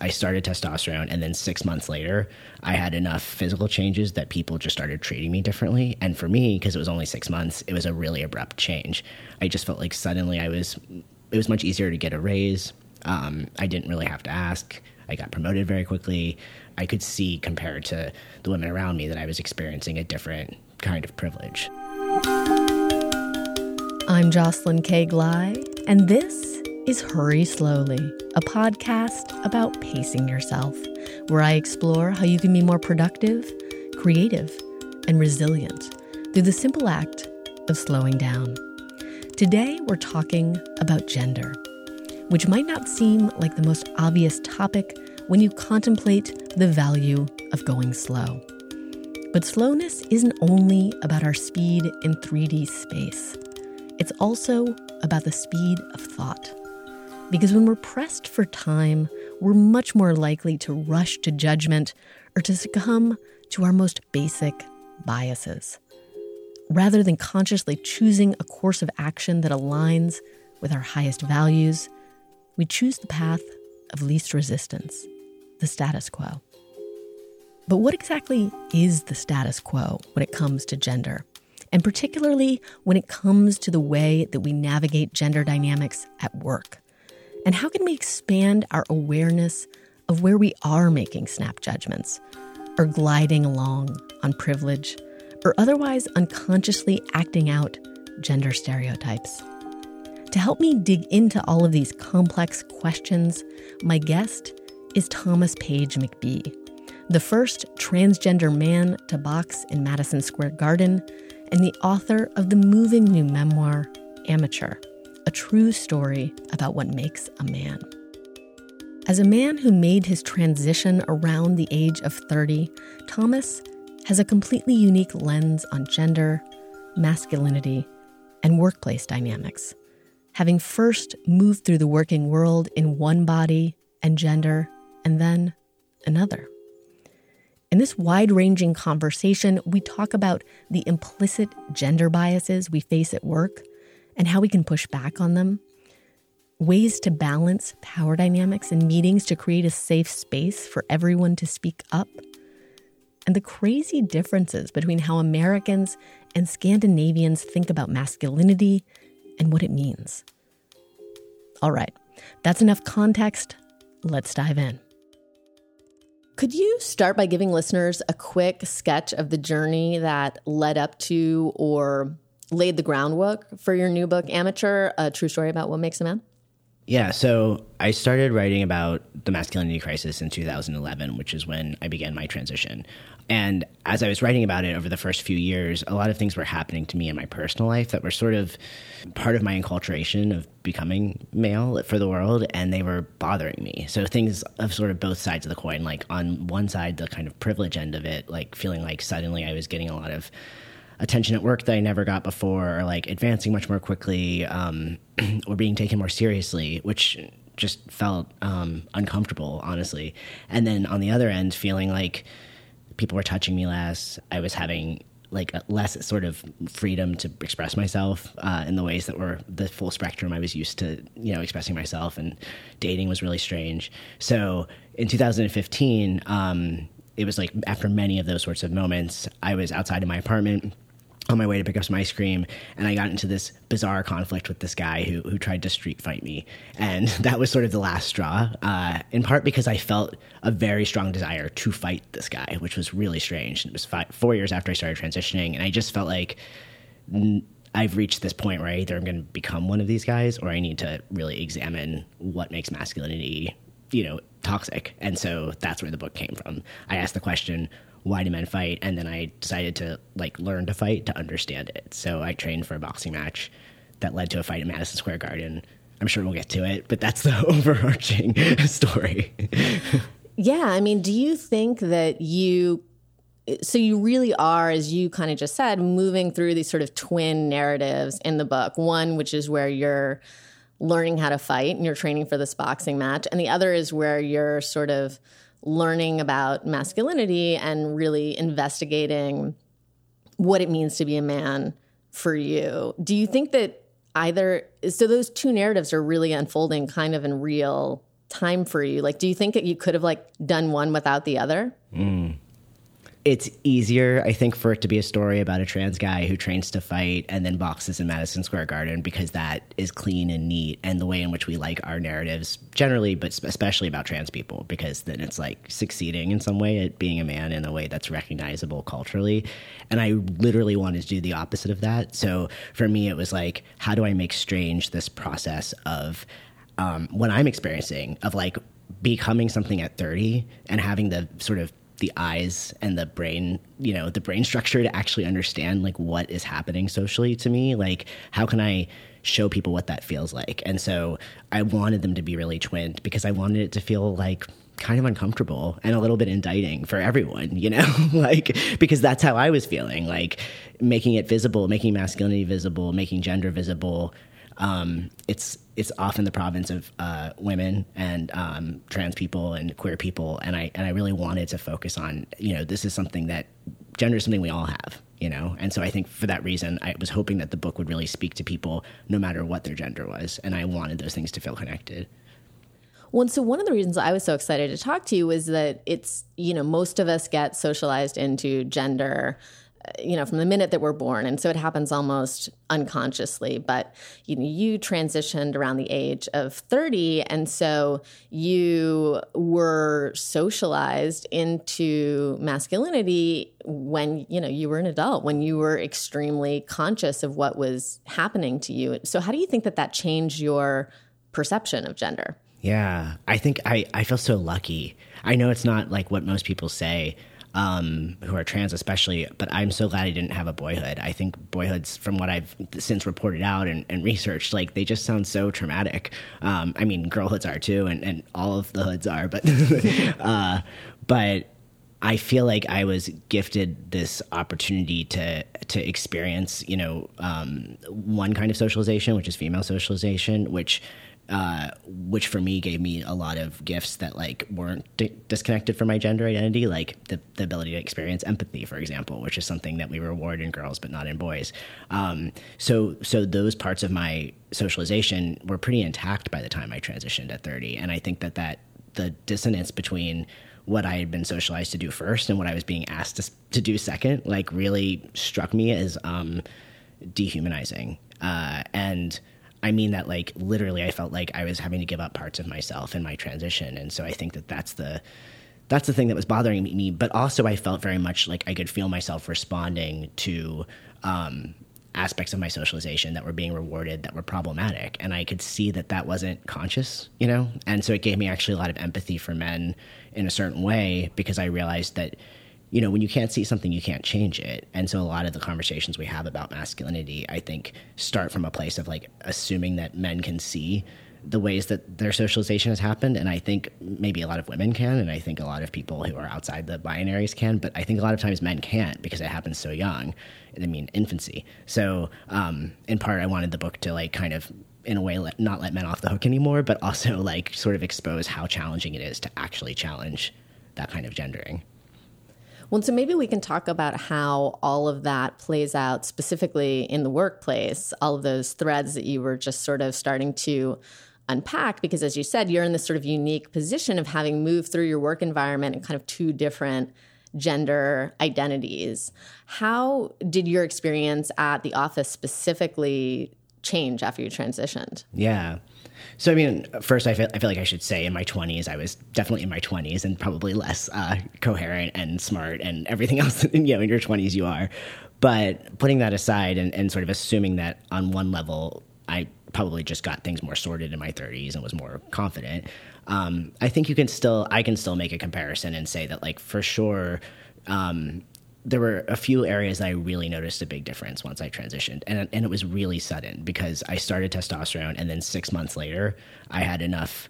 I started testosterone, and then six months later, I had enough physical changes that people just started treating me differently. And for me, because it was only six months, it was a really abrupt change. I just felt like suddenly I was, it was much easier to get a raise. Um, I didn't really have to ask. I got promoted very quickly. I could see compared to the women around me that I was experiencing a different kind of privilege. I'm Jocelyn K. Glei, and this is Hurry Slowly, a podcast about pacing yourself, where I explore how you can be more productive, creative, and resilient through the simple act of slowing down. Today, we're talking about gender, which might not seem like the most obvious topic when you contemplate the value of going slow. But slowness isn't only about our speed in 3D space, it's also about the speed of thought. Because when we're pressed for time, we're much more likely to rush to judgment or to succumb to our most basic biases. Rather than consciously choosing a course of action that aligns with our highest values, we choose the path of least resistance, the status quo. But what exactly is the status quo when it comes to gender? And particularly when it comes to the way that we navigate gender dynamics at work? And how can we expand our awareness of where we are making snap judgments, or gliding along on privilege, or otherwise unconsciously acting out gender stereotypes? To help me dig into all of these complex questions, my guest is Thomas Page McBee, the first transgender man to box in Madison Square Garden, and the author of the moving new memoir, Amateur a true story about what makes a man. As a man who made his transition around the age of 30, Thomas has a completely unique lens on gender, masculinity, and workplace dynamics. Having first moved through the working world in one body and gender, and then another. In this wide ranging conversation, we talk about the implicit gender biases we face at work and how we can push back on them, ways to balance power dynamics in meetings to create a safe space for everyone to speak up, and the crazy differences between how Americans and Scandinavians think about masculinity and what it means. All right, that's enough context. Let's dive in. Could you start by giving listeners a quick sketch of the journey that led up to or laid the groundwork for your new book, Amateur, a true story about what makes a man? Yeah, so I started writing about the masculinity crisis in 2011, which is when I began my transition. And as I was writing about it over the first few years, a lot of things were happening to me in my personal life that were sort of part of my enculturation of becoming male for the world, and they were bothering me. So things of sort of both sides of the coin. Like on one side, the kind of privilege end of it, like feeling like suddenly I was getting a lot of attention at work that I never got before, or like advancing much more quickly, um, or being taken more seriously, which just felt um, uncomfortable, honestly. And then on the other end, feeling like people were touching me less. I was having like less sort of freedom to express myself uh, in the ways that were the full spectrum I was used to, you know, expressing myself. And dating was really strange. So in 2015, um, it was like after many of those sorts of moments, I was outside of my apartment on my way to pick up some ice cream and I got into this bizarre conflict with this guy who, who tried to street fight me. And that was sort of the last straw, uh, in part because I felt a very strong desire to fight this guy, which was really strange. It was five, four years after I started transitioning, and I just felt like n- I've reached this point where either I'm going to become one of these guys or I need to really examine what makes masculinity, you know, toxic. And so that's where the book came from. I asked the question, why do men fight? And then I decided to like learn to fight to understand it. So I trained for a boxing match that led to a fight at Madison Square Garden. I'm sure we'll get to it, but that's the overarching story. yeah, I mean, do you think that you so you really are as you kind of just said moving through these sort of twin narratives in the book one which is where you're learning how to fight and you're training for this boxing match and the other is where you're sort of learning about masculinity and really investigating what it means to be a man for you. Do you think that either so those two narratives are really unfolding kind of in real time for you? Like, do you think that you could have like done one without the other? Mm it's easier, I think, for it to be a story about a trans guy who trains to fight and then boxes in Madison Square Garden because that is clean and neat and the way in which we like our narratives generally, but especially about trans people because then it's like succeeding in some way at being a man in a way that's recognizable culturally. And I literally wanted to do the opposite of that. So for me, it was like, how do I make strange this process of um, what I'm experiencing of like becoming something at 30 and having the sort of the eyes and the brain, you know, the brain structure to actually understand like what is happening socially to me. Like, how can I show people what that feels like? And so I wanted them to be really twinned because I wanted it to feel like kind of uncomfortable and a little bit indicting for everyone, you know, like because that's how I was feeling, like making it visible, making masculinity visible, making gender visible. Um, it's it's often the province of uh, women and um, trans people and queer people, and I and I really wanted to focus on you know this is something that gender is something we all have, you know, and so I think for that reason I was hoping that the book would really speak to people no matter what their gender was, and I wanted those things to feel connected. Well, so one of the reasons I was so excited to talk to you was that it's, you know, most of us get socialized into gender you know, from the minute that we're born. And so it happens almost unconsciously. But you know, you transitioned around the age of 30. And so you were socialized into masculinity when, you know, you were an adult, when you were extremely conscious of what was happening to you. So how do you think that that changed your perception of gender? Yeah, I think I, I feel so lucky. I know it's not like what most people say, um, who are trans, especially. But I'm so glad I didn't have a boyhood. I think boyhoods, from what I've since reported out and, and researched, like they just sound so traumatic. Um, I mean, girlhoods are too, and, and all of the hoods are, but uh, but I feel like I was gifted this opportunity to to experience, you know, um, one kind of socialization, which is female socialization, which uh, which for me gave me a lot of gifts that like weren't di- disconnected from my gender identity, like the, the ability to experience empathy, for example, which is something that we reward in girls but not in boys. Um, so so those parts of my socialization were pretty intact by the time I transitioned at 30, and I think that that the dissonance between what I had been socialized to do first and what I was being asked to, to do second, like really struck me as um, dehumanizing. Uh, and I mean that like literally I felt like I was having to give up parts of myself in my transition. And so I think that that's the that's the thing that was bothering me but also I felt very much like I could feel myself responding to um, aspects of my socialization that were being rewarded that were problematic. And I could see that that wasn't conscious you know? And so it gave me actually a lot of empathy for men in a certain way because I realized that you know, when you can't see something, you can't change it. And so a lot of the conversations we have about masculinity, I think, start from a place of like assuming that men can see the ways that their socialization has happened. And I think maybe a lot of women can, and I think a lot of people who are outside the binaries can, but I think a lot of times men can't because it happens so young. I mean, infancy. So, um, in part, I wanted the book to like kind of in a way let, not let men off the hook anymore, but also like sort of expose how challenging it is to actually challenge that kind of gendering. Well, so maybe we can talk about how all of that plays out specifically in the workplace, all of those threads that you were just sort of starting to unpack because as you said you're in this sort of unique position of having moved through your work environment in kind of two different gender identities. How did your experience at the office specifically change after you transitioned? Yeah so, I mean, first, I feel, I feel like I should say in my 20s, I was definitely in my 20s and probably less uh, coherent and smart and everything else. you know, in your 20s, you are. But putting that aside and, and sort of assuming that on one level, I probably just got things more sorted in my 30s and was more confident. Um, I think you can still, I can still make a comparison and say that, like, for sure, um, there were a few areas I really noticed a big difference once I transitioned, and and it was really sudden because I started testosterone, and then six months later, I had enough.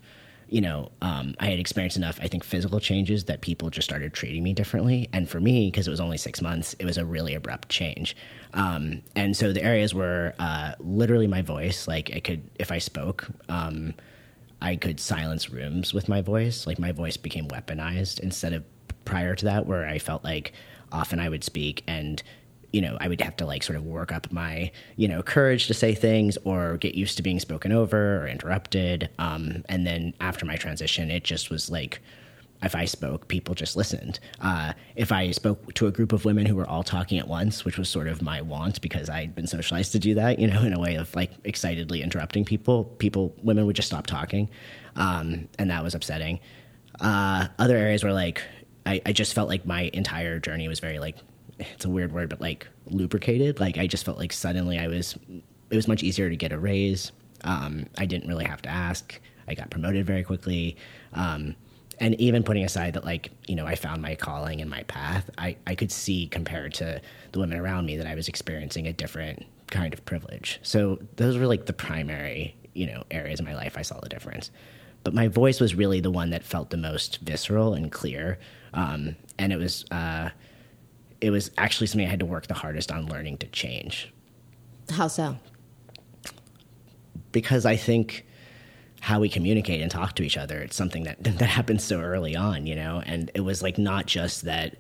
You know, um, I had experienced enough, I think, physical changes that people just started treating me differently. And for me, because it was only six months, it was a really abrupt change. Um, and so the areas were uh, literally my voice. Like I could, if I spoke, um, I could silence rooms with my voice. Like my voice became weaponized instead of prior to that, where I felt like often I would speak and you know, I would have to like sort of work up my, you know, courage to say things or get used to being spoken over or interrupted. Um, and then after my transition, it just was like, if I spoke, people just listened. Uh, if I spoke to a group of women who were all talking at once, which was sort of my want because I'd been socialized to do that, you know, in a way of like excitedly interrupting people, people, women would just stop talking. Um, and that was upsetting. Uh, other areas were like, I, I just felt like my entire journey was very like, it's a weird word, but like lubricated. Like I just felt like suddenly I was, it was much easier to get a raise. Um, I didn't really have to ask. I got promoted very quickly. Um, and even putting aside that like you know i found my calling and my path i, I could see compared to the women around me that i was experiencing a different kind of privilege so those were like the primary you know areas of my life i saw the difference but my voice was really the one that felt the most visceral and clear um, and it was uh, it was actually something i had to work the hardest on learning to change how so because i think how we communicate and talk to each other. It's something that that happens so early on, you know. And it was like not just that.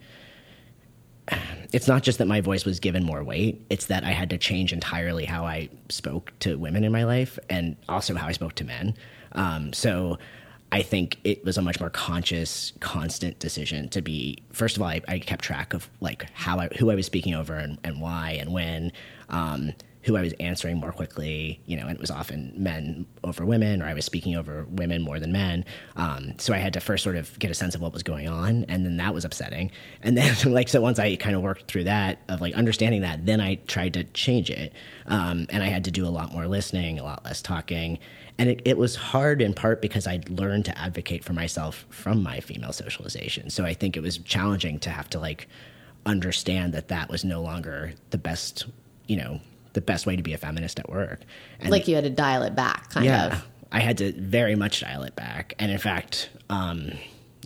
It's not just that my voice was given more weight. It's that I had to change entirely how I spoke to women in my life, and also how I spoke to men. Um, so, I think it was a much more conscious, constant decision to be. First of all, I, I kept track of like how I, who I was speaking over and, and why and when. Um, who I was answering more quickly, you know, and it was often men over women, or I was speaking over women more than men. Um, so I had to first sort of get a sense of what was going on, and then that was upsetting. And then, like, so once I kind of worked through that of like understanding that, then I tried to change it, um, and I had to do a lot more listening, a lot less talking, and it, it was hard in part because I'd learned to advocate for myself from my female socialization. So I think it was challenging to have to like understand that that was no longer the best, you know the best way to be a feminist at work. And like you had to dial it back, kind of. yeah, of. I had to very much dial it back, and in fact, um,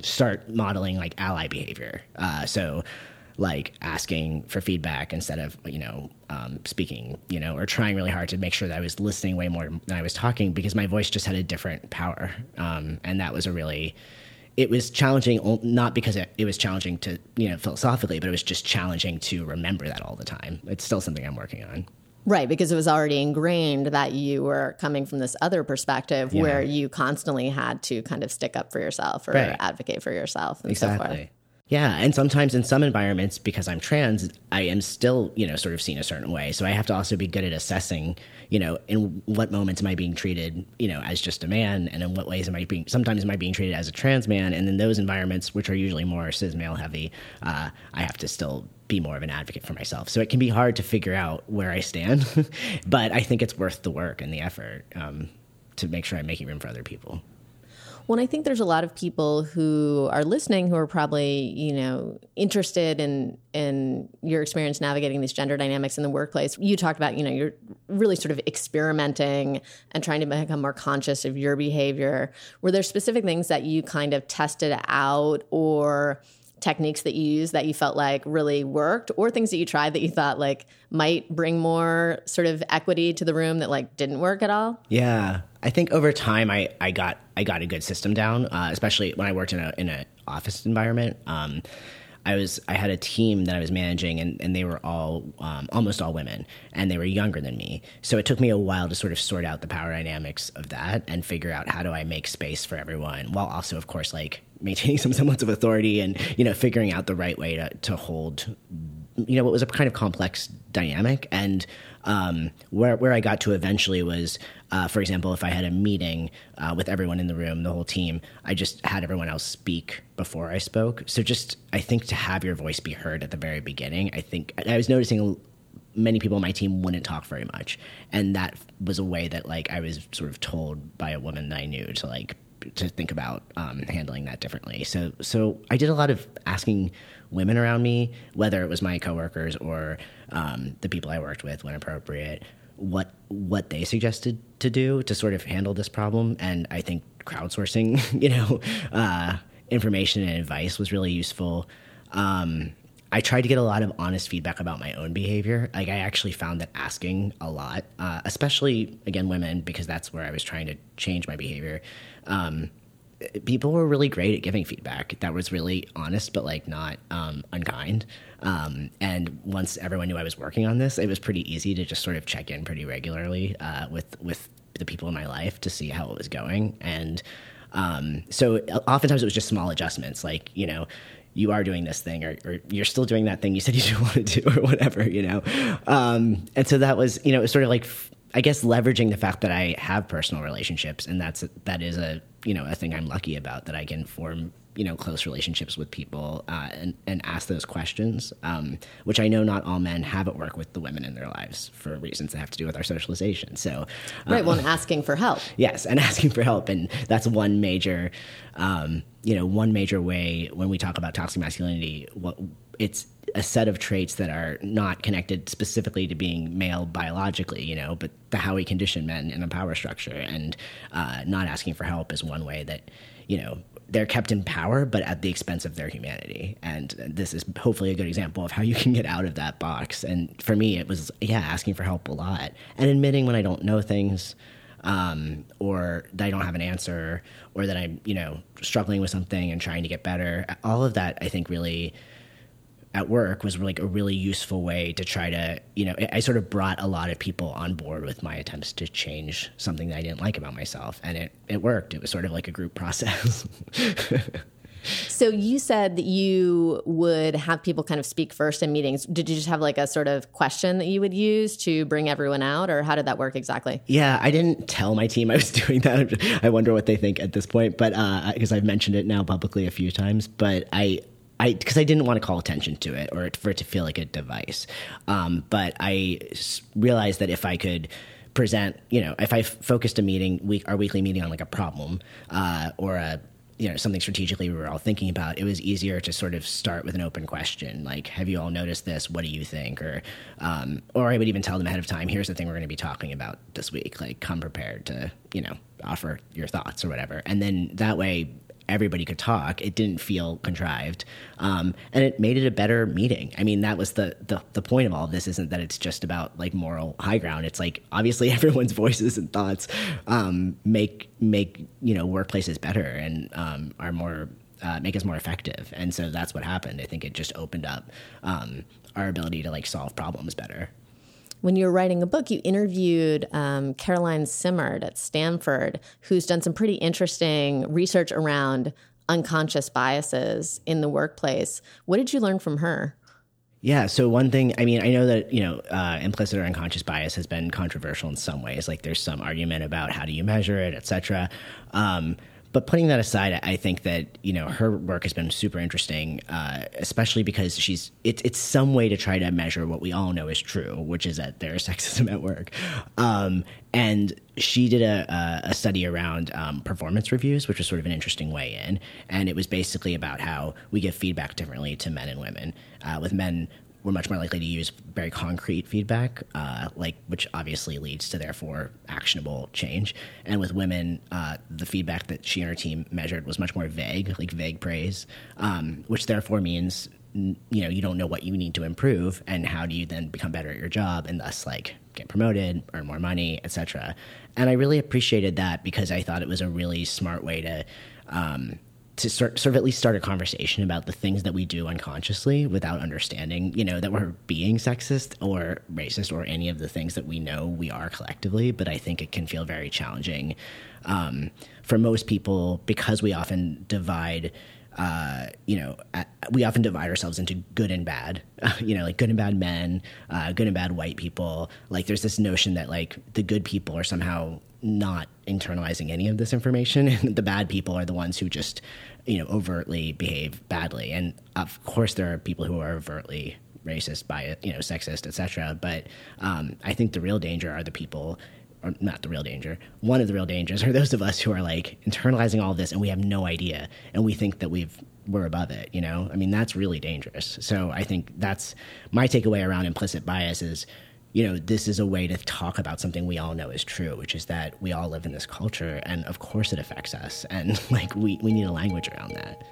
start modeling like ally behavior. Uh, so, like asking for feedback instead of you know um, speaking, you know, or trying really hard to make sure that I was listening way more than I was talking because my voice just had a different power, um, and that was a really it was challenging not because it, it, was challenging to you know philosophically but it was just challenging to remember that all the time it's still something i'm working on Right, because it was already ingrained that you were coming from this other perspective yeah. where you constantly had to kind of stick up for yourself or right. advocate for yourself and exactly. so forth. Yeah, and sometimes in some environments, because I'm trans, I am still, you know, sort of seen a certain way. So I have to also be good at assessing, you know, in what moments am I being treated, you know, as just a man, and in what ways am I being, sometimes am I being treated as a trans man, and in those environments, which are usually more cis male heavy, uh, I have to still be more of an advocate for myself. So it can be hard to figure out where I stand, but I think it's worth the work and the effort um, to make sure I'm making room for other people. Well, I think there's a lot of people who are listening who are probably, you know, interested in in your experience navigating these gender dynamics in the workplace. You talked about, you know, you're really sort of experimenting and trying to become more conscious of your behavior. Were there specific things that you kind of tested out or techniques that you use that you felt like really worked or things that you tried that you thought like might bring more sort of equity to the room that like didn't work at all yeah i think over time i, I got i got a good system down uh, especially when i worked in a in an office environment um, I was I had a team that I was managing, and, and they were all um, almost all women, and they were younger than me. So it took me a while to sort of sort out the power dynamics of that and figure out how do I make space for everyone, while also, of course, like maintaining some semblance of authority and you know figuring out the right way to to hold you know what was a kind of complex dynamic and um, where where I got to eventually was, uh, for example, if I had a meeting uh, with everyone in the room, the whole team, I just had everyone else speak before I spoke. So just I think to have your voice be heard at the very beginning, I think I was noticing many people on my team wouldn't talk very much, and that was a way that like I was sort of told by a woman that I knew to like to think about um, handling that differently. So so I did a lot of asking women around me, whether it was my coworkers or um, the people I worked with when appropriate, what what they suggested to do to sort of handle this problem. And I think crowdsourcing, you know, uh, information and advice was really useful. Um, I tried to get a lot of honest feedback about my own behavior. Like I actually found that asking a lot, uh, especially again women, because that's where I was trying to change my behavior. Um, people were really great at giving feedback that was really honest, but like not um, unkind. Um, and once everyone knew I was working on this, it was pretty easy to just sort of check in pretty regularly uh, with with the people in my life to see how it was going. And um, so oftentimes it was just small adjustments, like you know, you are doing this thing or, or, you're still doing that thing you said you didn't want to do or whatever you know um, and so that was you know it was sort of like i guess leveraging the fact that i have personal relationships and that's that is a you know a thing i'm lucky about that i can form you know close relationships with people uh, and and ask those questions, um, which I know not all men have at work with the women in their lives for reasons that have to do with our socialization. So, right, well, asking for help. Yes, and asking for help, and that's one major, um, you know, one major way when we talk about toxic masculinity. What it's a set of traits that are not connected specifically to being male biologically, you know, but the how we condition men in a power structure, and uh, not asking for help is one way that you know they're kept in power, but at the expense of their humanity. And this is hopefully a good example of how you can get out of that box. And for me, it was, yeah, asking for help a lot and admitting when I don't know things. Um, or that I don't have an answer, or that I'm, you know, struggling with something and trying to get better. All of that, I think, really at work was like a really useful way to try to, you know, I sort of brought a lot of people on board with my attempts to change something that I didn't like about myself. And it, it worked. It was sort of like a group process. so you said that you would have people kind of speak first in meetings. Did you just have like a sort of question that you would use to bring everyone out, or how did that work exactly? Yeah, I didn't tell my team I was doing that. I wonder what they think at this point, but because uh, I've mentioned it now publicly a few times, but I I because I didn't want to call attention to it or for it to feel like a device. Um, but I realized that if I could present, you know, if I focused a meeting, week our weekly meeting on like a problem uh, or a you know something strategically we were all thinking about it was easier to sort of start with an open question like have you all noticed this? What do you think? or um, or i would even tell them ahead of time here's the thing we're going to be talking about this week like come prepared to you know offer your thoughts or whatever. And then that way everybody could talk. It didn't feel contrived, um, and it made it a better meeting. I mean, that was the, the the point of all of this. Isn't that it's just about like moral high ground? It's like obviously everyone's voices and thoughts um, make make you know workplaces better and um, are more uh, make us more effective. And so that's what happened. I think it just opened up um, our ability to like solve problems better when you were writing a book, you interviewed um, Caroline Simard at Stanford, who's done some pretty interesting research around unconscious biases in the workplace. What did you learn from her? Yeah. So one thing, I mean, I know that you know, uh, implicit or unconscious bias has been controversial in some ways. Like, there's some argument about how do you measure it, et cetera. Um, but putting that aside, I think that you know her work has been super interesting, uh, especially because she's it's it's some way to try to measure what we all know is true, which is that there's sexism at work. Um, and she did a, a study around um, performance reviews, which was sort of an interesting way in. And it was basically about how we give feedback differently to men and women. Uh, with men, we're much more likely to use very concrete feedback, uh, like which obviously leads to therefore actionable change. And with women, uh, the feedback that she and her team measured was much more vague, like vague praise, um, which therefore means you know you don't know what you need to improve, and how do you then become better at your job, and thus like get promoted, earn more money, etc. And I really appreciated that because I thought it was a really smart way to. Um, to sort, sort of at least start a conversation about the things that we do unconsciously without understanding, you know, that we're being sexist or racist or any of the things that we know we are collectively. But I think it can feel very challenging um, for most people because we often divide. Uh, you know, we often divide ourselves into good and bad. you know, like good and bad men, uh, good and bad white people. Like, there's this notion that like the good people are somehow not internalizing any of this information the bad people are the ones who just you know overtly behave badly. And of course there are people who are overtly racist bias you know sexist etc but um, i think the real danger are the people or not the real danger one of the real dangers are those of us who are like internalizing all this and we have no idea and we think that we've we're above it you know? I mean that's really dangerous. So i think that's my takeaway around implicit bias is you know, this is a way to talk about something we all know is true, which is that we all live in this culture and of course it affects us. And like we, we need a language around that.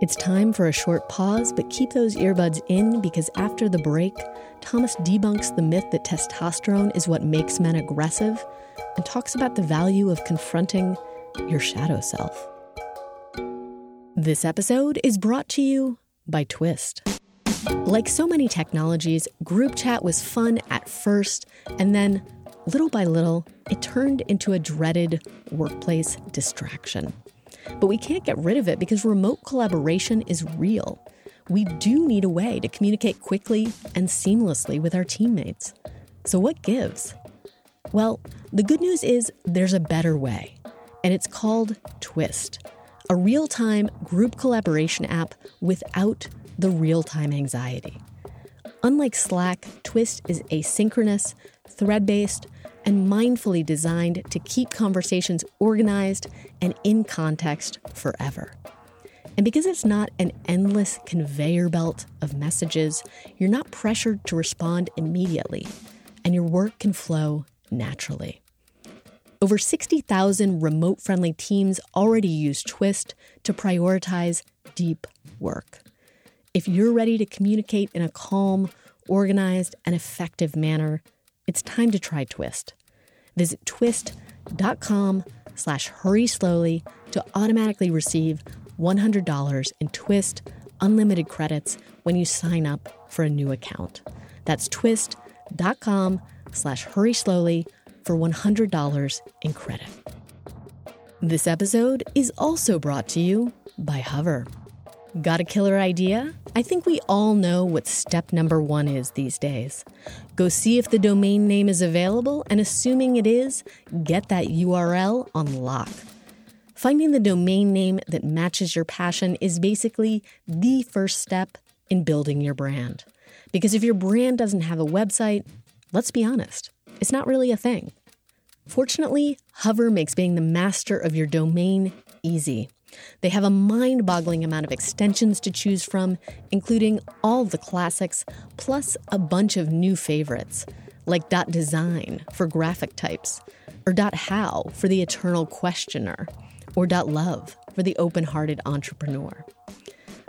It's time for a short pause, but keep those earbuds in because after the break, Thomas debunks the myth that testosterone is what makes men aggressive and talks about the value of confronting your shadow self. This episode is brought to you by Twist. Like so many technologies, group chat was fun at first, and then, little by little, it turned into a dreaded workplace distraction. But we can't get rid of it because remote collaboration is real. We do need a way to communicate quickly and seamlessly with our teammates. So, what gives? Well, the good news is there's a better way, and it's called Twist, a real time group collaboration app without the real time anxiety. Unlike Slack, Twist is asynchronous, thread based, and mindfully designed to keep conversations organized and in context forever. And because it's not an endless conveyor belt of messages, you're not pressured to respond immediately, and your work can flow naturally. Over 60,000 remote friendly teams already use Twist to prioritize deep work. If you're ready to communicate in a calm, organized, and effective manner, it's time to try Twist. Visit twist.com slash hurry slowly to automatically receive $100 in Twist unlimited credits when you sign up for a new account. That's twist.com slash hurry slowly for $100 in credit. This episode is also brought to you by Hover. Got a killer idea? I think we all know what step number one is these days. Go see if the domain name is available, and assuming it is, get that URL on lock. Finding the domain name that matches your passion is basically the first step in building your brand. Because if your brand doesn't have a website, let's be honest, it's not really a thing. Fortunately, Hover makes being the master of your domain easy. They have a mind boggling amount of extensions to choose from, including all the classics, plus a bunch of new favorites, like Dot .design for graphic types, or Dot .how for the eternal questioner, or Dot .love for the open hearted entrepreneur.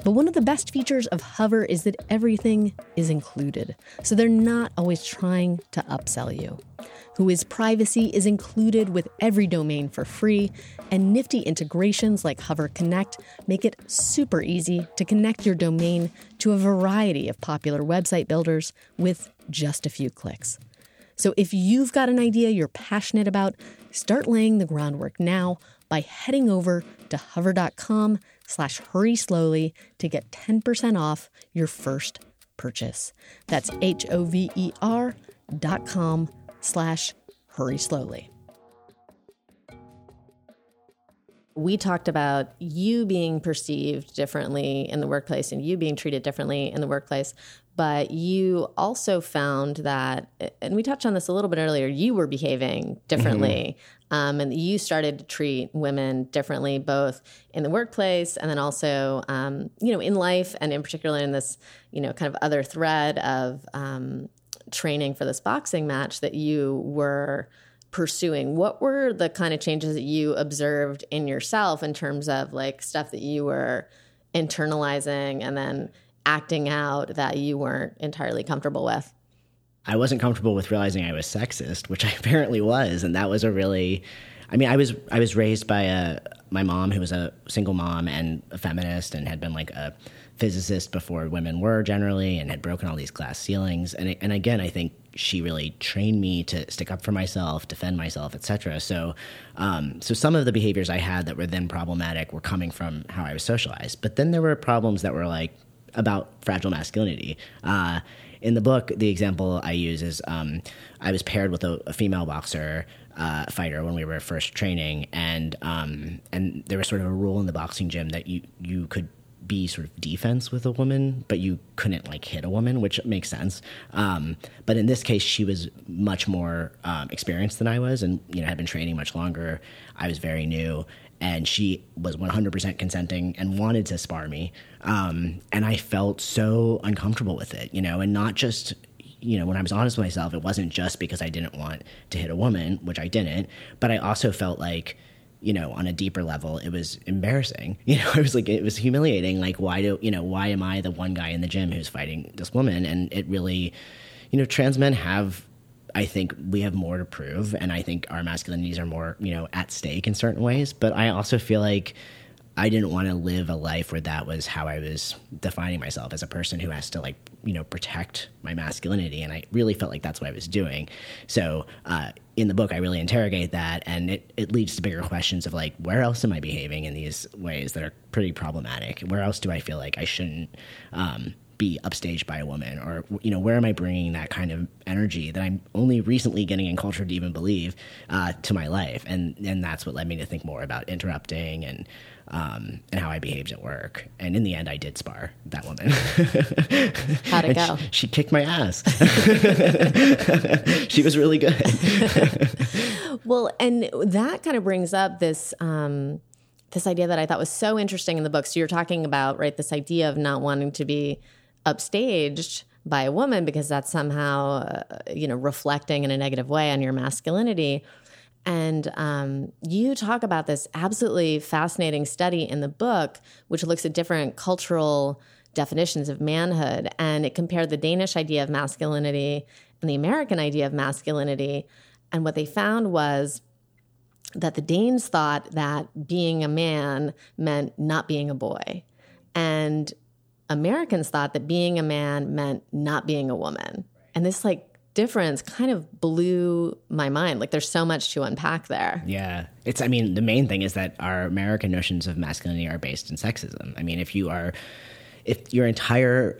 But one of the best features of Hover is that everything is included, so they're not always trying to upsell you. Whois privacy is included with every domain for free, and nifty integrations like Hover Connect make it super easy to connect your domain to a variety of popular website builders with just a few clicks. So if you've got an idea you're passionate about, start laying the groundwork now by heading over to hover.com slash hurry slowly to get 10% off your first purchase. That's H-O-V-E-R dot com slash hurry slowly. We talked about you being perceived differently in the workplace and you being treated differently in the workplace. But you also found that, and we touched on this a little bit earlier, you were behaving differently. Mm-hmm. Um, and you started to treat women differently, both in the workplace and then also, um, you know, in life and in particular in this, you know, kind of other thread of um, training for this boxing match that you were pursuing. What were the kind of changes that you observed in yourself in terms of like stuff that you were internalizing and then acting out that you weren't entirely comfortable with? I wasn't comfortable with realizing i was sexist which i apparently was and that was a really i mean i was i was raised by a my mom who was a single mom and a feminist and had been like a physicist before women were generally and had broken all these glass ceilings. And and again I think she really trained me to stick up for myself, defend myself, etc. So um, so some of the behaviors I had that were then problematic were coming from how I was socialized, but then there were problems that were like about fragile masculinity. Uh, in the book, the example I use is um, I was paired with a, a female boxer uh, fighter when we were first training, and um, and there was sort of a rule in the boxing gym that you you could be sort of defense with a woman, but you couldn't like hit a woman, which makes sense. Um, but in this case, she was much more um, experienced than I was, and you know had been training much longer. I was very new, and she was 100% consenting and wanted to spar me. Um, and I felt so uncomfortable with it, you know, and not just you know, when I was honest with myself, it wasn't just because I didn't want to hit a woman, which I didn't, but I also felt like you know, on a deeper level, it was embarrassing. You know, it was like it was humiliating. Like, why do you know? Why am I the one guy in the gym who's fighting this woman? And it really, you know, trans men have I think we have more to prove, and I think our masculinities are more, you know, at stake in certain ways. But I also feel like I didn't want to live a life where that was how I was defining myself as a person who has to like you know protect my masculinity, and I really felt like that's what I was doing. So uh, in the book, I really interrogate that, and it it leads to bigger questions of like where else am I behaving in these ways that are pretty problematic? Where else do I feel like I shouldn't? Um, be upstaged by a woman or you know where am i bringing that kind of energy that i'm only recently getting in culture to even believe uh, to my life and and that's what led me to think more about interrupting and um, and how I behaved at work. And in the end, I did spar that woman. How'd it go? She, she, kicked my ass. she was really good. well, and that kind of brings up this. Um, this idea that I thought was so interesting in the book. So you're talking about right this idea of not wanting to be upstaged by a woman because that's somehow uh, you know reflecting in a negative way on your masculinity and um, you talk about this absolutely fascinating study in the book, which looks at different cultural definitions of manhood. And it compared the Danish idea of masculinity and the American idea of masculinity. And what they found was that the Danes thought that being a man meant not being a boy. And Americans thought that being a man meant not being a woman. And this like difference kind of blew my mind. Like there's so much to unpack there. Yeah. It's I mean, the main thing is that our American notions of masculinity are based in sexism. I mean, if you are if your entire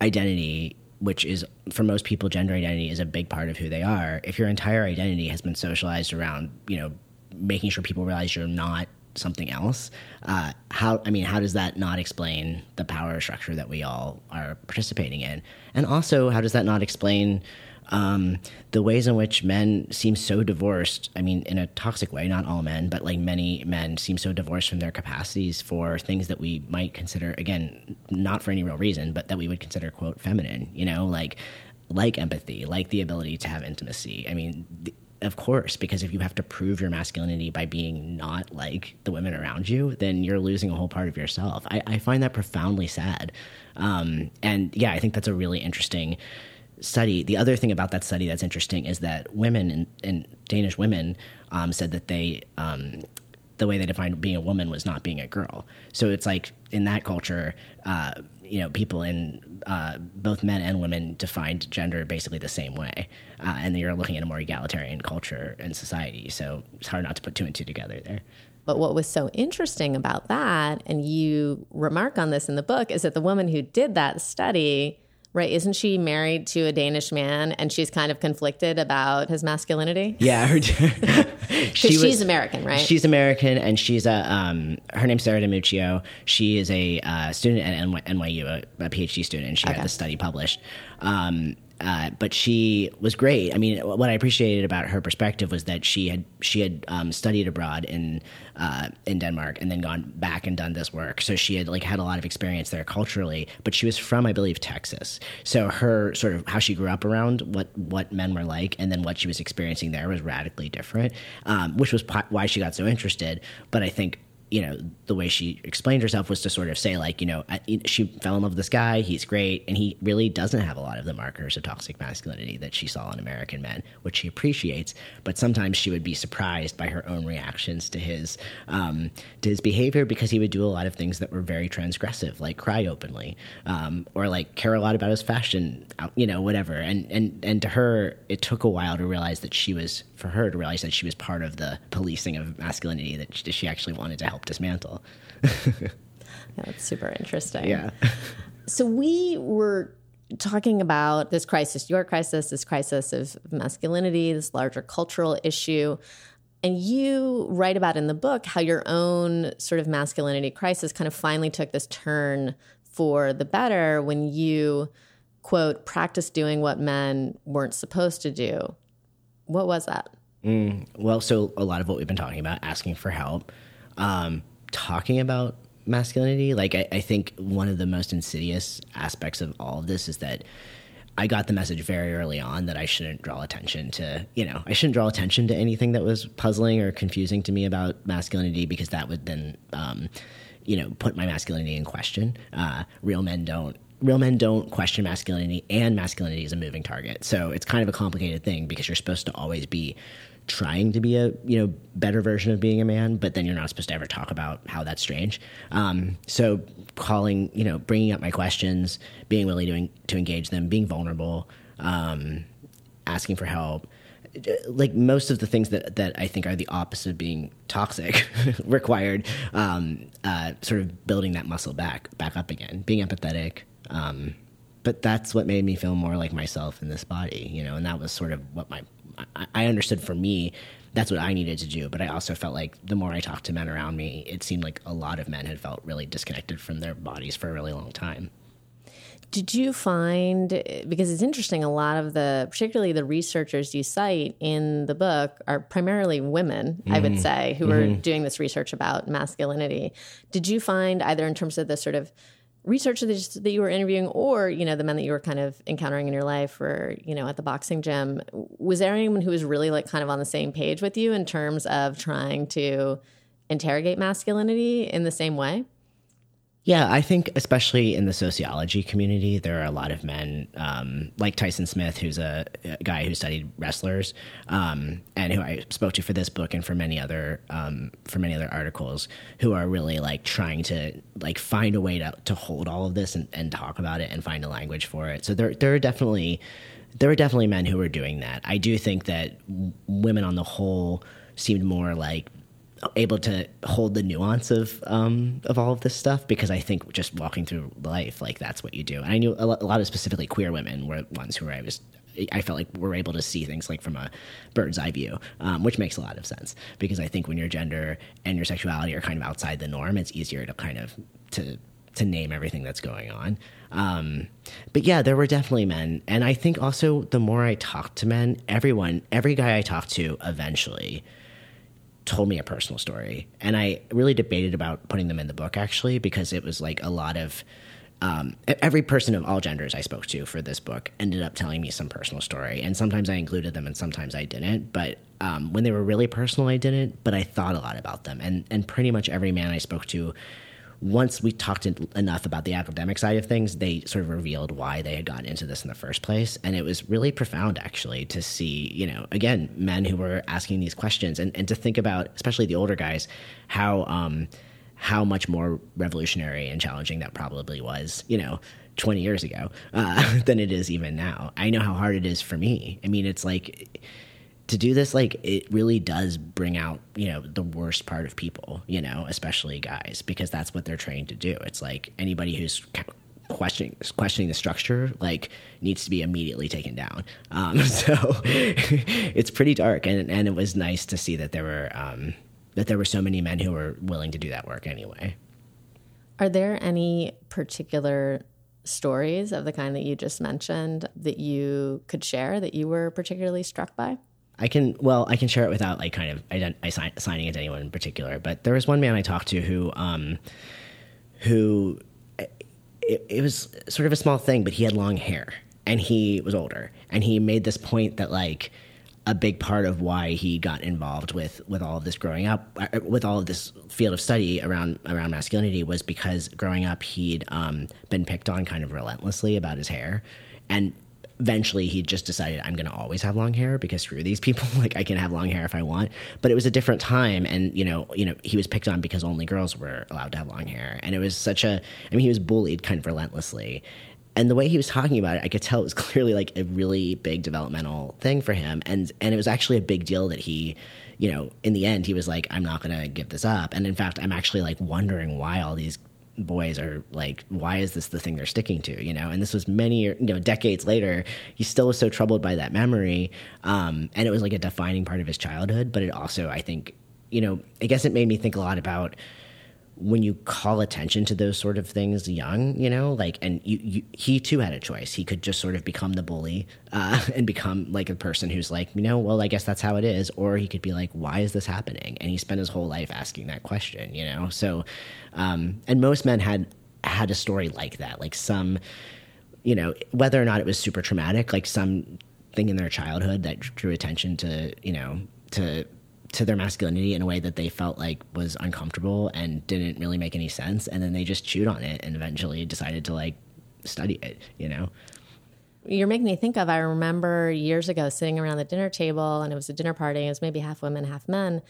identity which is for most people gender identity is a big part of who they are if your entire identity has been socialized around you know making sure people realize you're not something else uh, how i mean how does that not explain the power structure that we all are participating in and also how does that not explain um, the ways in which men seem so divorced i mean in a toxic way not all men but like many men seem so divorced from their capacities for things that we might consider again not for any real reason but that we would consider quote feminine you know like like empathy like the ability to have intimacy i mean of course, because if you have to prove your masculinity by being not like the women around you, then you're losing a whole part of yourself. I, I find that profoundly sad. Um, and yeah, I think that's a really interesting study, the other thing about that study that's interesting is that women and, and Danish women um, said that they um, the way they defined being a woman was not being a girl. So it's like in that culture, uh, you know, people in uh, both men and women defined gender basically the same way, uh, and you're looking at a more egalitarian culture and society. So it's hard not to put two and two together there. But what was so interesting about that, and you remark on this in the book, is that the woman who did that study Right. Isn't she married to a Danish man and she's kind of conflicted about his masculinity? Yeah. Her, she she's was, American, right? She's American and she's a, um, her name's Sarah DiMuccio. She is a uh, student at NYU, a, a, PhD student, and she okay. had the study published. Um, uh, but she was great. I mean, what I appreciated about her perspective was that she had she had um, studied abroad in uh, in Denmark and then gone back and done this work. So she had like had a lot of experience there culturally. But she was from, I believe, Texas. So her sort of how she grew up around what what men were like, and then what she was experiencing there was radically different, um, which was why she got so interested. But I think you know, the way she explained herself was to sort of say, like, you know, she fell in love with this guy, he's great, and he really doesn't have a lot of the markers of toxic masculinity that she saw in American men, which she appreciates. But sometimes she would be surprised by her own reactions to his um, to his behavior because he would do a lot of things that were very transgressive, like cry openly, um, or like care a lot about his fashion, you know, whatever. And and and to her, it took a while to realize that she was, for her to realize that she was part of the policing of masculinity that she actually wanted to help help dismantle. yeah, that's super interesting. Yeah. so we were talking about this crisis, your crisis, this crisis of masculinity, this larger cultural issue. And you write about in the book how your own sort of masculinity crisis kind of finally took this turn for the better when you, quote, practice doing what men weren't supposed to do. What was that? Mm, well, so a lot of what we've been talking about, asking for help, um, talking about masculinity. Like, I, I think one of the most insidious aspects of all of this is that I got the message very early on that I shouldn't draw attention to, you know, I shouldn't draw attention to anything that was puzzling or confusing to me about masculinity because that would then, um, you know, put my masculinity in question. Uh, real men don't real men don't question masculinity, and masculinity is a moving target. So it's kind of a complicated thing because you're supposed to always be trying to be a you know better version of being a man, but then you're not supposed to ever talk about how that's strange. Um, so calling, you know, bringing up my questions, being willing to to engage them, being vulnerable, um, asking for help, like most of the things that that I think are the opposite of being toxic required um, uh, sort of building that muscle back back up again, being empathetic. Um, but that's what made me feel more like myself in this body, you know, and that was sort of what my I understood for me that's what I needed to do. But I also felt like the more I talked to men around me, it seemed like a lot of men had felt really disconnected from their bodies for a really long time. Did you find, because it's interesting, a lot of the, particularly the researchers you cite in the book are primarily women, mm-hmm. I would mm-hmm. say, who mm-hmm. are doing this research about masculinity. Did you find, either in terms of the sort of researchers that you were interviewing or you know the men that you were kind of encountering in your life or you know at the boxing gym was there anyone who was really like kind of on the same page with you in terms of trying to interrogate masculinity in the same way yeah, I think especially in the sociology community, there are a lot of men um, like Tyson Smith, who's a, guy who studied wrestlers, um, and who I spoke to for this book and for many other um, for many other articles, who are really like trying to like find a way to, to hold all of this and, and talk about it and find a language for it. So there there are definitely there are definitely men who are doing that. I do think that women on the whole seemed more like able to hold the nuance of um, of all of this stuff because I think just walking through life, like that's what you do. And I knew a lot of specifically queer women were ones who I was I felt like we're able to see things like from a bird's eye view, um, which makes a lot of sense because I think when your gender and your sexuality are kind of outside the norm, it's easier to kind of to to name everything that's going on. Um, but yeah, there were definitely men, and I think also the more I talked to men, everyone, every guy I talked to, eventually told me a personal story. And I really debated about putting them in the book actually because it was like a lot of um, every person of all genders I spoke to for this book ended up telling me some personal story. And sometimes I included them and sometimes I didn't. But um, when they were really personal, I didn't. But I thought a lot about them. And, and pretty much every man I spoke to once we talked enough about the academic side of things, they sort of revealed why they had gotten into this in the first place. And it was really profound, actually, to see, you know, again, men who were asking these questions and, and to think about, especially the older guys, how, um, how much more revolutionary and challenging that probably was, you know, 20 years ago uh, than it is even now. I know how hard it is for me. I mean, it's like, to do this like it really does bring out you know the worst part of people you know especially guys because that's what they're trained to do. It's like anybody who's questioning questioning the structure like needs to be immediately taken down. Um, so it's pretty dark and and it was nice to see that there were um, that there were so many men who were willing to do that work anyway. Are there any particular stories of the kind that you just mentioned that you could share that you were particularly struck by I can well, I can share it without like kind of ident- assigning it to anyone in particular. But there was one man I talked to who, um, who it, it was sort of a small thing, but he had long hair and he was older, and he made this point that like a big part of why he got involved with with all of this growing up uh, with all of this field of study around around masculinity was because growing up he'd um, been picked on kind of relentlessly about his hair and eventually he just decided I'm going to always have long hair because screw these people. like I can have long hair if I want. But it was a different time, and you know, you know, he was picked on because only girls were allowed to have long hair, and it was such a. I mean, he was bullied kind of relentlessly. And the way he was talking about it, I could tell it was clearly like a really big developmental thing for him, and and it was actually a big deal that he, you know, in the end, he was like, "I'm not going to give this up." And in fact, I'm actually like wondering why all these boys are like, why is this the thing they're sticking to? You know, and this was many, you know, decades later. He still was so troubled by that memory, um, and it was like a defining part of his childhood. But it also, I think, you know, I guess it made me think a lot about when you call attention to those sort of things young, you know, like, and you, you, he too had a choice. He could just sort of become the bully uh, and become like a person who's like, you know, well, I guess that's how it is. Or he could be like, why is this happening? And he spent his whole life asking that question, you know? So, um, and most men had had a story like that, like some, you know, whether or not it was super traumatic, like some thing in their childhood that drew attention to, you know, to to their masculinity in a way that they felt like was uncomfortable and didn't really make any sense and then they just chewed on it and eventually decided to like study it. You know. You're making me think of. I remember years ago sitting around the dinner table, and it was a dinner party. It was maybe half women, half men,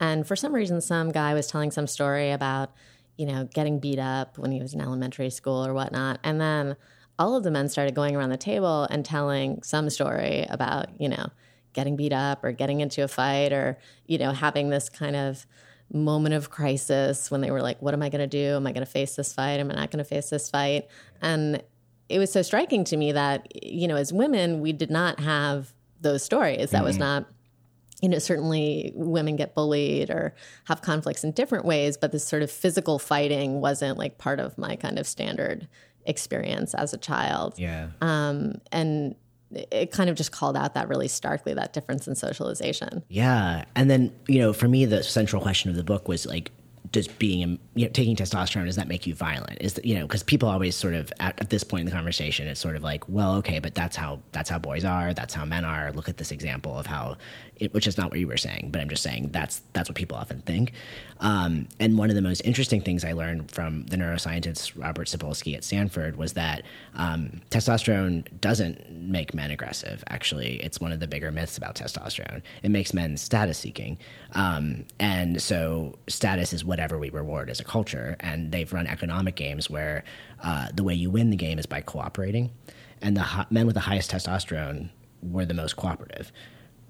and for some reason, some guy was telling some story about you know getting beat up when he was in elementary school or whatnot, and then all of the men started going around the table and telling some story about you know getting beat up or getting into a fight or you know having this kind of moment of crisis when they were like what am i going to do? Am i going to face this fight? Am i not going to face this fight? And it was so striking to me that you know as women we did not have those stories. That mm-hmm. was not you know certainly women get bullied or have conflicts in different ways but this sort of physical fighting wasn't like part of my kind of standard experience as a child. Yeah. Um and it kind of just called out that really starkly that difference in socialization. Yeah, and then you know, for me, the central question of the book was like, does being um, you know, taking testosterone does that make you violent? Is that, you know because people always sort of at, at, this point in the conversation, it's sort of like, well, okay, but that's how that's how boys are, that's how men are. Look at this example of how, which is not what you were saying, but I'm just saying that's that's what people often think. Um, and one of the most interesting things I learned from the neuroscientist Robert Sapolsky at Stanford was that um, testosterone doesn't make men aggressive. Actually, it's one of the bigger myths about testosterone. It makes men status seeking, um, and so status is whatever we reward as a culture. And they've run economic games where uh, the way you win the game is by cooperating, and the ho- men with the highest testosterone were the most cooperative.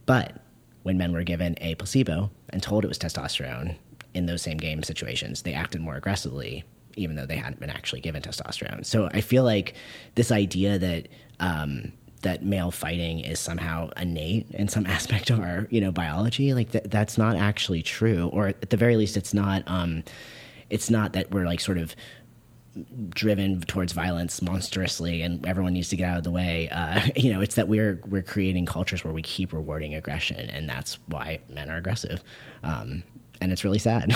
But when men were given a placebo and told it was testosterone, in those same game situations, they acted more aggressively, even though they hadn't been actually given testosterone. So I feel like this idea that um, that male fighting is somehow innate in some aspect of our you know biology, like th- that's not actually true, or at the very least, it's not. Um, it's not that we're like sort of driven towards violence monstrously and everyone needs to get out of the way uh, you know it's that we're we're creating cultures where we keep rewarding aggression and that's why men are aggressive um, and it's really sad.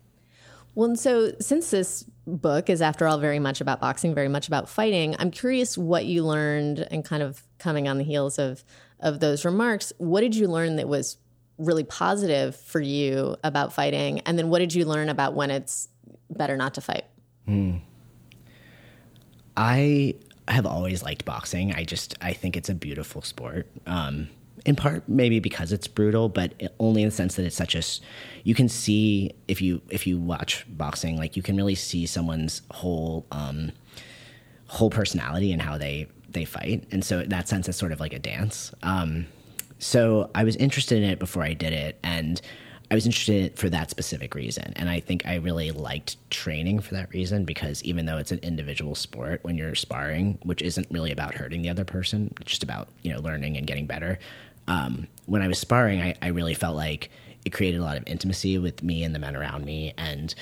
well, and so since this book is, after all, very much about boxing, very much about fighting, I'm curious what you learned and kind of coming on the heels of of those remarks. What did you learn that was really positive for you about fighting, and then what did you learn about when it's better not to fight? Hmm. I have always liked boxing. I just I think it's a beautiful sport. Um, in part maybe because it's brutal, but only in the sense that it's such a. You can see if you if you watch boxing, like you can really see someone's whole um, whole personality and how they they fight, and so in that sense, it's sort of like a dance. Um, so I was interested in it before I did it, and I was interested in it for that specific reason. And I think I really liked training for that reason because even though it's an individual sport, when you're sparring, which isn't really about hurting the other person, it's just about you know learning and getting better um, when I was sparring, I, I really felt like it created a lot of intimacy with me and the men around me, and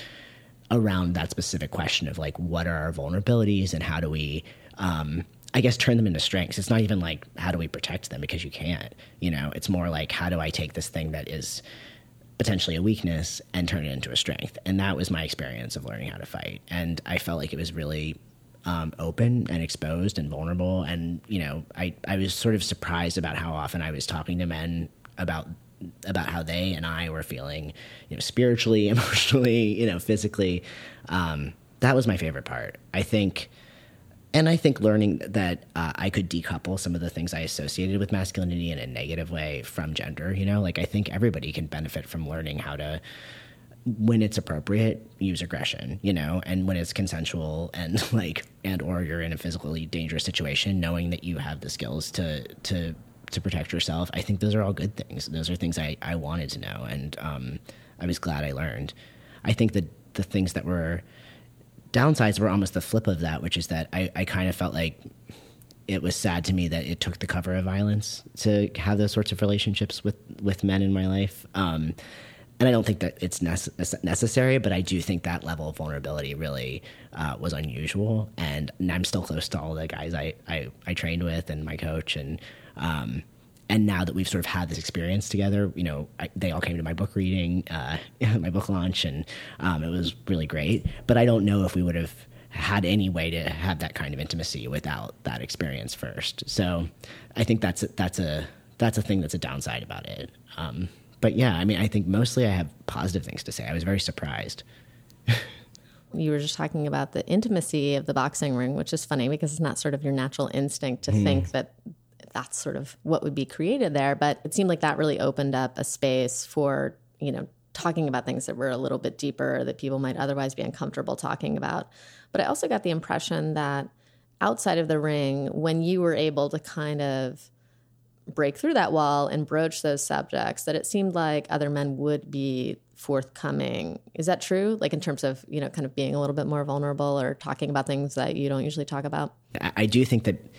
around that specific question of like, what are our vulnerabilities and how do we, um, I guess, turn them into strengths. It's not even like how do we protect them because you can't. You know, it's more like how do I take this thing that is potentially a weakness and turn it into a strength. And that was my experience of learning how to fight. And I felt like it was really um, open and exposed and vulnerable. And you know, I I was sort of surprised about how often I was talking to men about about how they and I were feeling, you know, spiritually, emotionally, you know, physically. Um, that was my favorite part. I think, and I think learning that uh, I could decouple some of the things I associated with masculinity in a negative way from gender. You know, like I think everybody can benefit from learning how to when it's appropriate use aggression you know? And when it's consensual and like and or you're in a physically dangerous situation knowing that you have the skills to to to protect yourself i think those are all good things. Those are things i i wanted to know and um, i was glad i learned. I think that the things that were downsides were almost the flip of that which is that i i kind of felt like it was sad to me that it took the cover of violence to have those sorts of relationships with with men in my life um, and I don't think that it's nece- necessary, but I do think that level of vulnerability really uh, was unusual. And, I'm still close to all the guys I, I, I trained with and my coach. And, um, and now that we've sort of had this experience together, you know, I, they all came to my book reading, uh, my book launch, and um, it was really great. But I don't know if we would have had any way to have that kind of intimacy without that experience first. So I think that's a, that's a that's a thing that's a downside about it. Um, but yeah, I mean, I think mostly I have positive things to say. I was very surprised. you were just talking about the intimacy of the boxing ring, which is funny because it's not sort of your natural instinct to mm. think that that's sort of what would be created there. But it seemed like that really opened up a space for, you know, talking about things that were a little bit deeper that people might otherwise be uncomfortable talking about. But I also got the impression that outside of the ring, when you were able to kind of break through that wall and broach those subjects, that it seemed like other men would be forthcoming. Is that true? Like in terms of, you know, kind of being a little bit more vulnerable or talking about things that you don't usually talk about? I do think that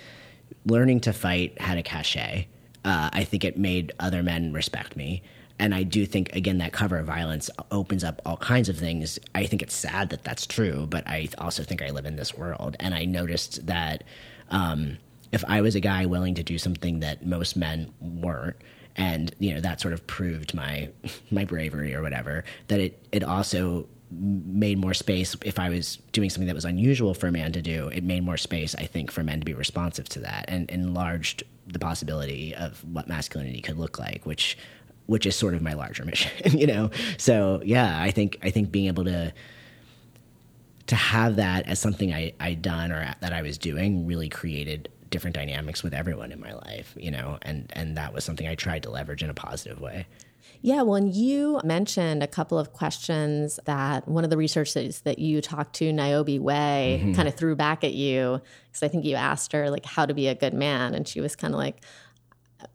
learning to fight had a cachet. Uh, I think it made other men respect me. And I do think, again, that cover of violence opens up all kinds of things. I think it's sad that that's true, but I also think I live in this world. And I noticed that um, if I was a guy willing to do something that most men weren't, and you know that sort of proved my my bravery or whatever, that it it also made more space if I was doing something that was unusual for a man to do. It made more space, I think, for men to be responsive to that, and enlarged the possibility of what masculinity could look like, which which is sort of my larger mission, you know. So yeah, I think I think being able to to have that as something I I done or that I was doing really created different dynamics with everyone in my life, you know, and and that was something I tried to leverage in a positive way. Yeah, well, and you mentioned a couple of questions that one of the researchers that you talked to, Niobe Way, mm-hmm. kind of threw back at you because I think you asked her like how to be a good man, and she was kind of like,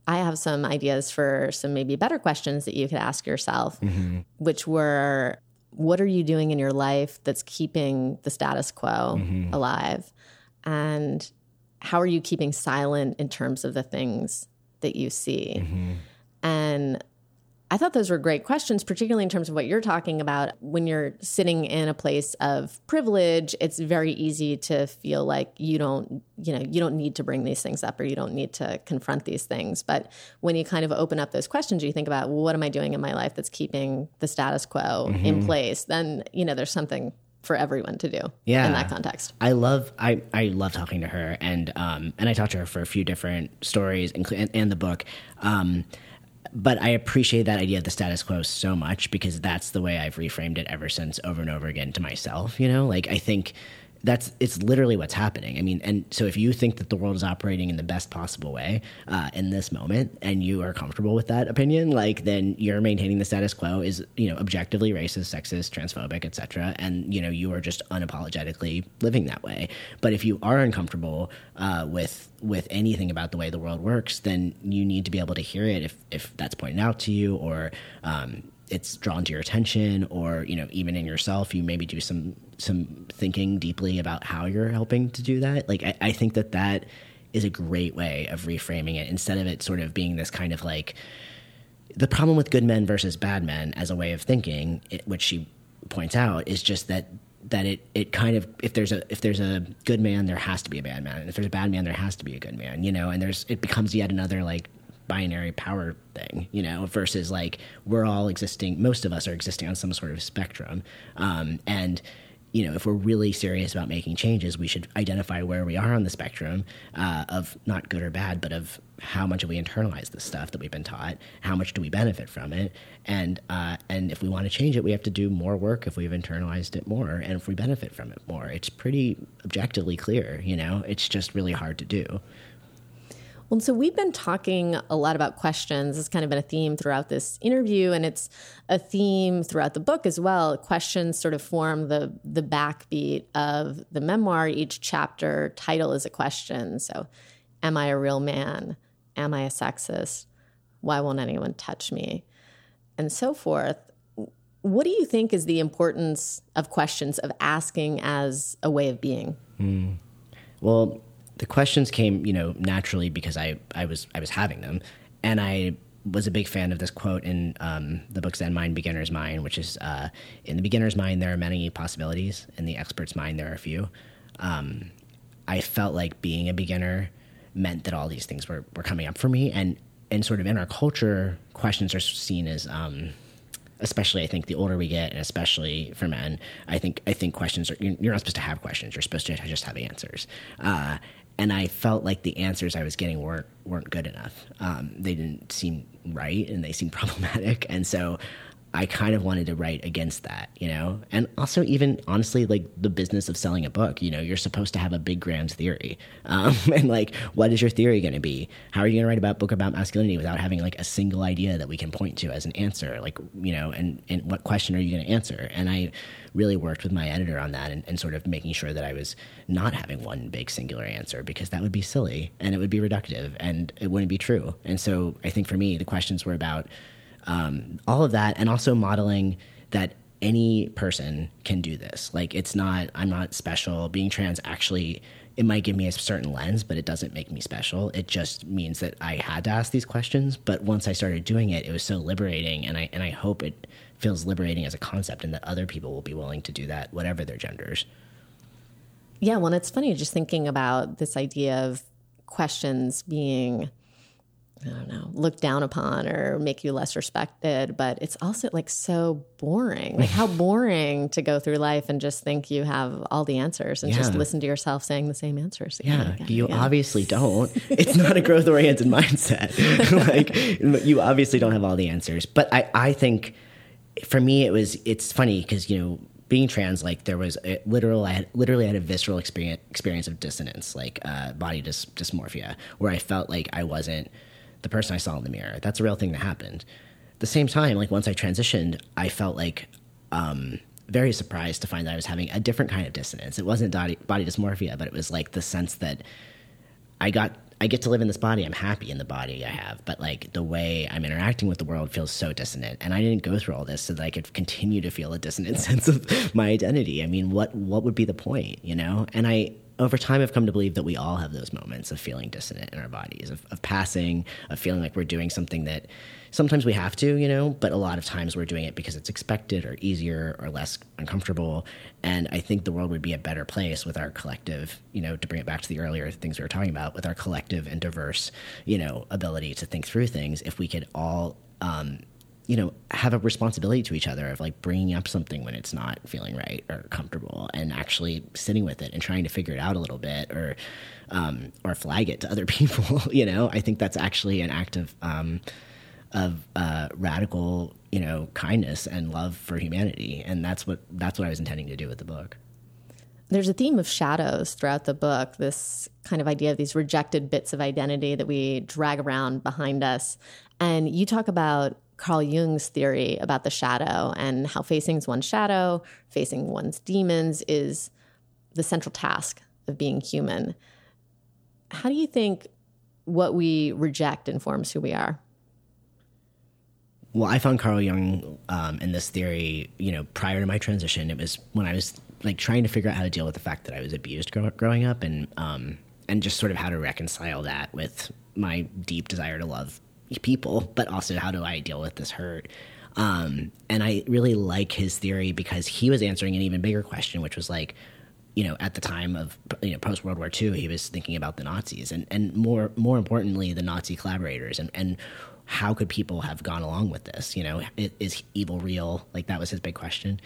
I have some ideas for some maybe better questions that you could ask yourself, mm-hmm. which were what are you doing in your life that's keeping the status quo mm-hmm. alive? And how are you keeping silent in terms of the things that you see? Mm-hmm. And I thought those were great questions, particularly in terms of what you're talking about. When you're sitting in a place of privilege, it's very easy to feel like you don't, you know, you don't need to bring these things up or you don't need to confront these things. But when you kind of open up those questions, you think about well, what am I doing in my life that's keeping the status quo mm-hmm. in place? Then you know, there's something for everyone to do yeah. in that context. I love I, I love talking to her and um and I talked to her for a few different stories and, and the book. Um but I appreciate that idea of the status quo so much because that's the way I've reframed it ever since over and over again to myself, you know? Like I think that's it's literally what's happening. I mean, and so if you think that the world is operating in the best possible way uh, in this moment, and you are comfortable with that opinion, like then you're maintaining the status quo is you know objectively racist, sexist, transphobic, etc. And you know you are just unapologetically living that way. But if you are uncomfortable uh, with with anything about the way the world works, then you need to be able to hear it if if that's pointed out to you or um, it's drawn to your attention or you know even in yourself you maybe do some some thinking deeply about how you're helping to do that. Like I, I, think that that is a great way of reframing it instead of it sort of being this kind of like the problem with good men versus bad men as a way of thinking it, which she points out is just that that it it kind of if there's a if there's a good man there has to be a bad man. And if there's a bad man there has to be a good man you know? And there's it becomes yet another like binary power thing, you know, versus like we're all existing, most of us are existing on some sort of spectrum. Um, and, you know, if we're really serious about making changes, we should identify where we are on the spectrum uh, of not good or bad, but of how much we internalized the stuff that we've been taught, how much do we benefit from it, and uh, and if we want to change it, we have to do more work if we've internalized it more, and if we benefit from it more. It's pretty objectively clear, you know. It's just really hard to do. Well, so we've been talking a lot about questions. It's kind of been a theme throughout this interview, and it's a theme throughout the book as well. Questions sort of form the the backbeat of the memoir. Each chapter title is a question. So, am I a real man? Am I a sexist? Why won't anyone touch me? And so forth. What do you think is the importance of questions of asking as a way of being? Mm. Well, the questions came, you know, naturally because I, I was I was having them, and I was a big fan of this quote in um, the book Zen Mind, Beginner's Mind, which is uh, in the beginner's mind there are many possibilities, in the expert's mind there are a few. Um, I felt like being a beginner meant that all these things were, were coming up for me, and and sort of in our culture, questions are seen as um, especially I think the older we get, and especially for men, I think I think questions are you're not supposed to have questions. You're supposed to just have answers. Uh, and I felt like the answers I was getting weren't weren't good enough. Um, they didn't seem right, and they seemed problematic. And so, I kind of wanted to write against that, you know? And also, even honestly, like the business of selling a book, you know, you're supposed to have a big grand theory. Um, and like, what is your theory going to be? How are you going to write about book about masculinity without having like a single idea that we can point to as an answer? Like, you know, and, and what question are you going to answer? And I really worked with my editor on that and, and sort of making sure that I was not having one big singular answer because that would be silly and it would be reductive and it wouldn't be true. And so I think for me, the questions were about, um, all of that, and also modeling that any person can do this. Like it's not, I'm not special. Being trans actually, it might give me a certain lens, but it doesn't make me special. It just means that I had to ask these questions. But once I started doing it, it was so liberating, and I and I hope it feels liberating as a concept, and that other people will be willing to do that, whatever their genders. Yeah, well, it's funny just thinking about this idea of questions being I don't know, look down upon or make you less respected, but it's also like so boring. Like how boring to go through life and just think you have all the answers and yeah. just listen to yourself saying the same answers. Again, yeah, again, you obviously don't. It's not a growth oriented mindset. like you obviously don't have all the answers. But I, I think for me it was it's funny because you know being trans, like there was a literal, I had literally had a visceral experience experience of dissonance, like uh, body dys- dysmorphia, where I felt like I wasn't the person I saw in the mirror. That's a real thing that happened. At the same time, like once I transitioned, I felt like um, very surprised to find that I was having a different kind of dissonance. It wasn't body, body dysmorphia, but it was like the sense that I got I get to live in this body. I'm happy in the body I have, but like the way I'm interacting with the world feels so dissonant. And I didn't go through all this so that I could continue to feel a dissonant sense of my identity. I mean, what what would be the point, you know? And I over time I've come to believe that we all have those moments of feeling dissonant in our bodies, of, of passing, of feeling like we're doing something that sometimes we have to, you know, but a lot of times we're doing it because it's expected or easier or less uncomfortable. And I think the world would be a better place with our collective, you know, to bring it back to the earlier things we were talking about, with our collective and diverse, you know, ability to think through things, if we could all um, you know have a responsibility to each other of like bringing up something when it's not feeling right or comfortable and actually sitting with it and trying to figure it out a little bit or um, or flag it to other people you know? I think that's actually an act of um, of uh, radical you know kindness and love for humanity. And that's what that's what i was intending to do with the book. There's a theme of shadows throughout the book this kind of idea of these rejected bits of identity that we drag around behind us. And you talk about Carl Jung's theory about the shadow and how facing one's shadow, facing one's demons is the central task of being human. How do you think what we reject informs who we are? Well, I found Carl Jung um, in this theory, you know, prior to my transition. It was when I was like trying to figure out how to deal with the fact that I was abused grow- growing up, and um, and just sort of how to reconcile that with my deep desire to love people, but also how do I deal with this hurt? Um, and I really like his theory because he was answering an even bigger question, which was like, you know, at the time of you know post World War II, he was thinking about the Nazis and and more more importantly, the Nazi collaborators and and how could people have gone along with this? You know, is evil real? Like that was his big question.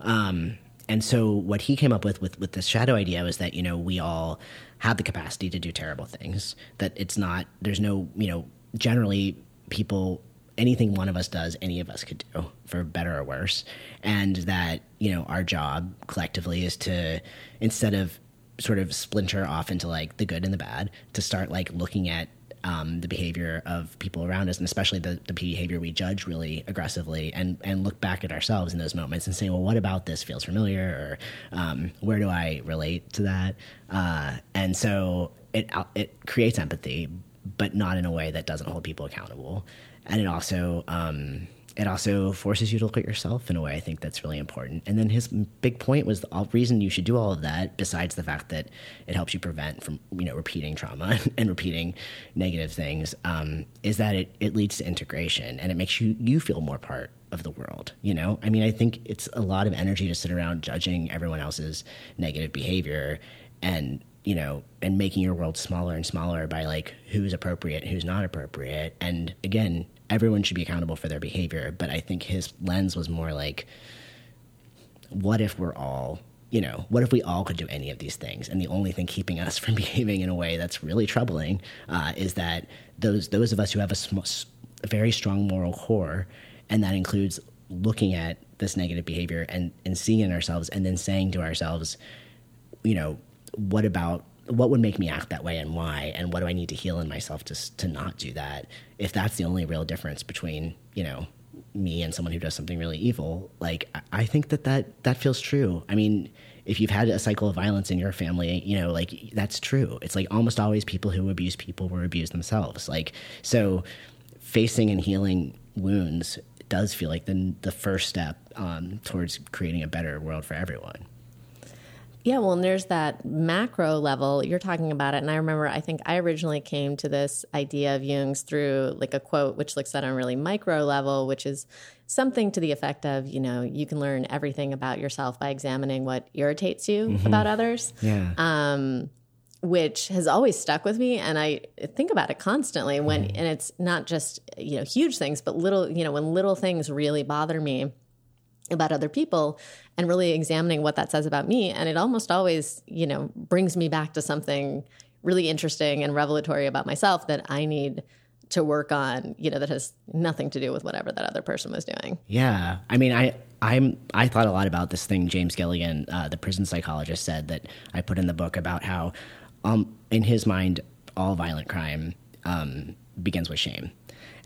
Um, and so what he came up with with with this shadow idea was that you know we all have the capacity to do terrible things. That it's not there's no you know generally people anything one of us does any of us could do for better or worse. And that you know our job collectively is to instead of sort of splinter off into like the good and the bad to start like looking at um, the behavior of people around us and especially the, the behavior we judge really aggressively and and look back at ourselves in those moments and say well what about this feels familiar? or um, where do i relate to that? Uh, and so it it creates empathy but not in a way that doesn't hold people accountable. And it also um, it also forces you to look at yourself in a way I think that's really important. And then his big point was the reason you should do all of that, besides the fact that it helps you prevent from you know repeating trauma and repeating negative things, um, is that it, it leads to integration and it makes you you feel more part of the world. You know, I mean, I think it's a lot of energy to sit around judging everyone else's negative behavior and you know, and making your world smaller and smaller by like who's appropriate, who's not appropriate. And again, everyone should be accountable for their behavior. But I think his lens was more like, what if we're all, you know, what if we all could do any of these things? And the only thing keeping us from behaving in a way that's really troubling uh, is that those those of us who have a, sm- a very strong moral core, and that includes looking at this negative behavior and, and seeing it in ourselves and then saying to ourselves, you know, what about what would make me act that way and why and what do I need to heal in myself to to not do that? If that's the only real difference between, you know, me and someone who does something really evil, like I think that that that feels true. I mean, if you've had a cycle of violence in your family, you know, like that's true. It's like almost always people who abuse people were abused themselves. Like so facing and healing wounds does feel like the the first step um, towards creating a better world for everyone. Yeah, well, and there's that macro level. You're talking about it. And I remember, I think I originally came to this idea of Jung's through like a quote, which looks at on a really micro level, which is something to the effect of, you know, you can learn everything about yourself by examining what irritates you mm-hmm. about others. Yeah. Um, which has always stuck with me and i think about it constantly when and it's not just you know huge things but little you know when little things really bother me about other people and really examining what that says about me. And it almost always you know brings me back to something really interesting and revelatory about myself that i need to work on you know that has nothing to do with whatever that other person was doing. Yeah. I mean i i'm i thought a lot about this thing james gilligan uh, the prison psychologist said that i put in the book about how um, in his mind all violent crime um, begins with shame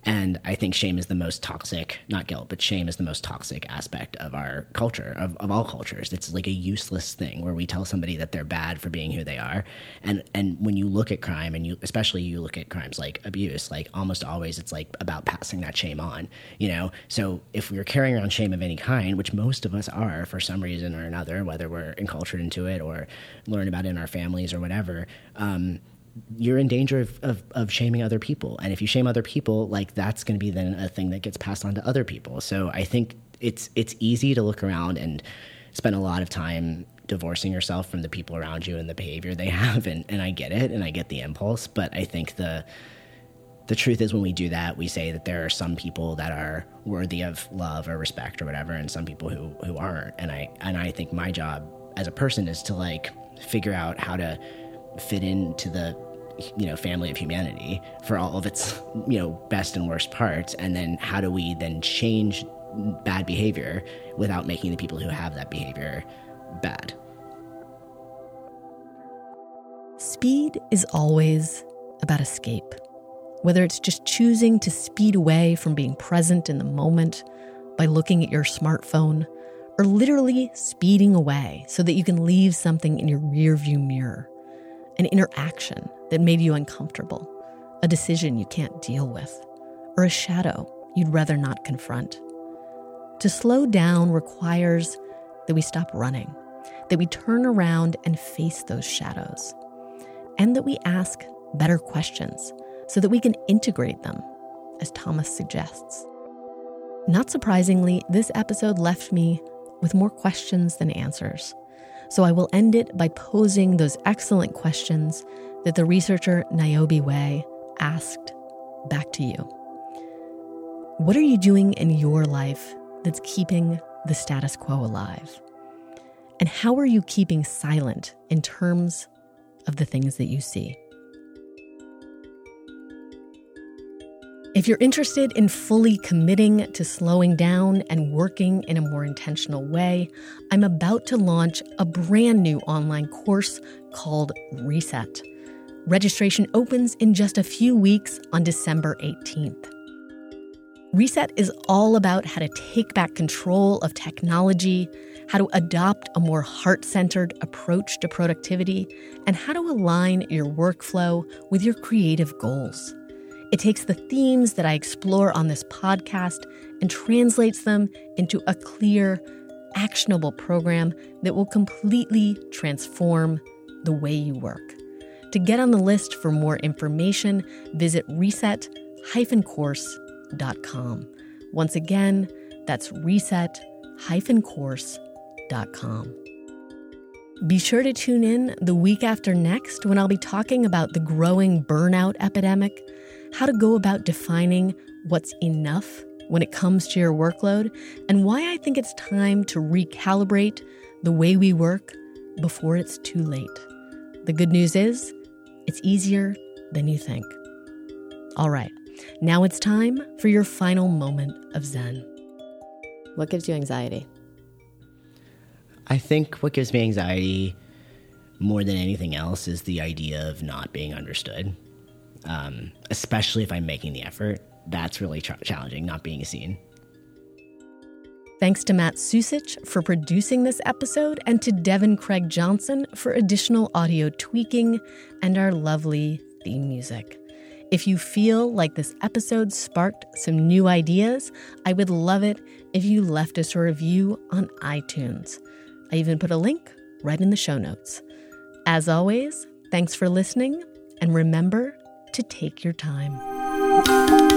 and I think shame is the most toxic, not guilt, but shame is the most toxic aspect of our culture, of, of all cultures. It's like a useless thing where we tell somebody that they're bad for being who they are. And and when you look at crime and you especially you look at crimes like abuse, like almost always it's like about passing that shame on. You know? So if we're carrying around shame of any kind, which most of us are for some reason or another, whether we're enculturated into it or learn about it in our families or whatever, um, you're in danger of, of, of, shaming other people. And if you shame other people, like that's going to be then a thing that gets passed on to other people. So I think it's it's easy to look around and spend a lot of time divorcing yourself from the people around you and the behavior they have. And, and I get it and I get the impulse, but I think the the truth is when we do that, we say that there are some people that are worthy of love or respect or whatever, and some people who who aren't. And I and I think my job as a person is to like figure out how to fit into the you know family of humanity for all of its you know best and worst parts. And then how do we then change bad behavior without making the people who have that behavior bad? Speed is always about escape. Whether it's just choosing to speed away from being present in the moment by looking at your smartphone or literally speeding away so that you can leave something in your rearview mirror an interaction that made you uncomfortable, a decision you can't deal with, or a shadow you'd rather not confront. To slow down requires that we stop running, that we turn around and face those shadows, and that we ask better questions so that we can integrate them, as Thomas suggests. Not surprisingly, this episode left me with more questions than answers. So I will end it by posing those excellent questions that the researcher Niobe Way asked back to you. What are you doing in your life that's keeping the status quo alive? And how are you keeping silent in terms of the things that you see? If you're interested in fully committing to slowing down and working in a more intentional way, I'm about to launch a brand new online course called Reset. Registration opens in just a few weeks on December 18th. Reset is all about how to take back control of technology, how to adopt a more heart centered approach to productivity, and how to align your workflow with your creative goals. It takes the themes that I explore on this podcast and translates them into a clear, actionable program that will completely transform the way you work. To get on the list for more information, visit reset-course.com. Once again, that's reset-course.com. Be sure to tune in the week after next when I'll be talking about the growing burnout epidemic how to go about defining what's enough when it comes to your workload, and why I think it's time to recalibrate the way we work before it's too late. The good news is, it's easier than you think. All right, now it's time for your final moment of Zen. What gives you anxiety? I think what gives me anxiety more than anything else is the idea of not being understood, um, especially if I'm making the effort. That's really ch- challenging, not being seen. Thanks to Matt Susich for producing this episode and to Devin Craig Johnson for additional audio tweaking and our lovely theme music. If you feel like this episode sparked some new ideas, I would love it if you left us a review on iTunes. I even put a link right in the show notes. As always, thanks for listening, and remember to take your time.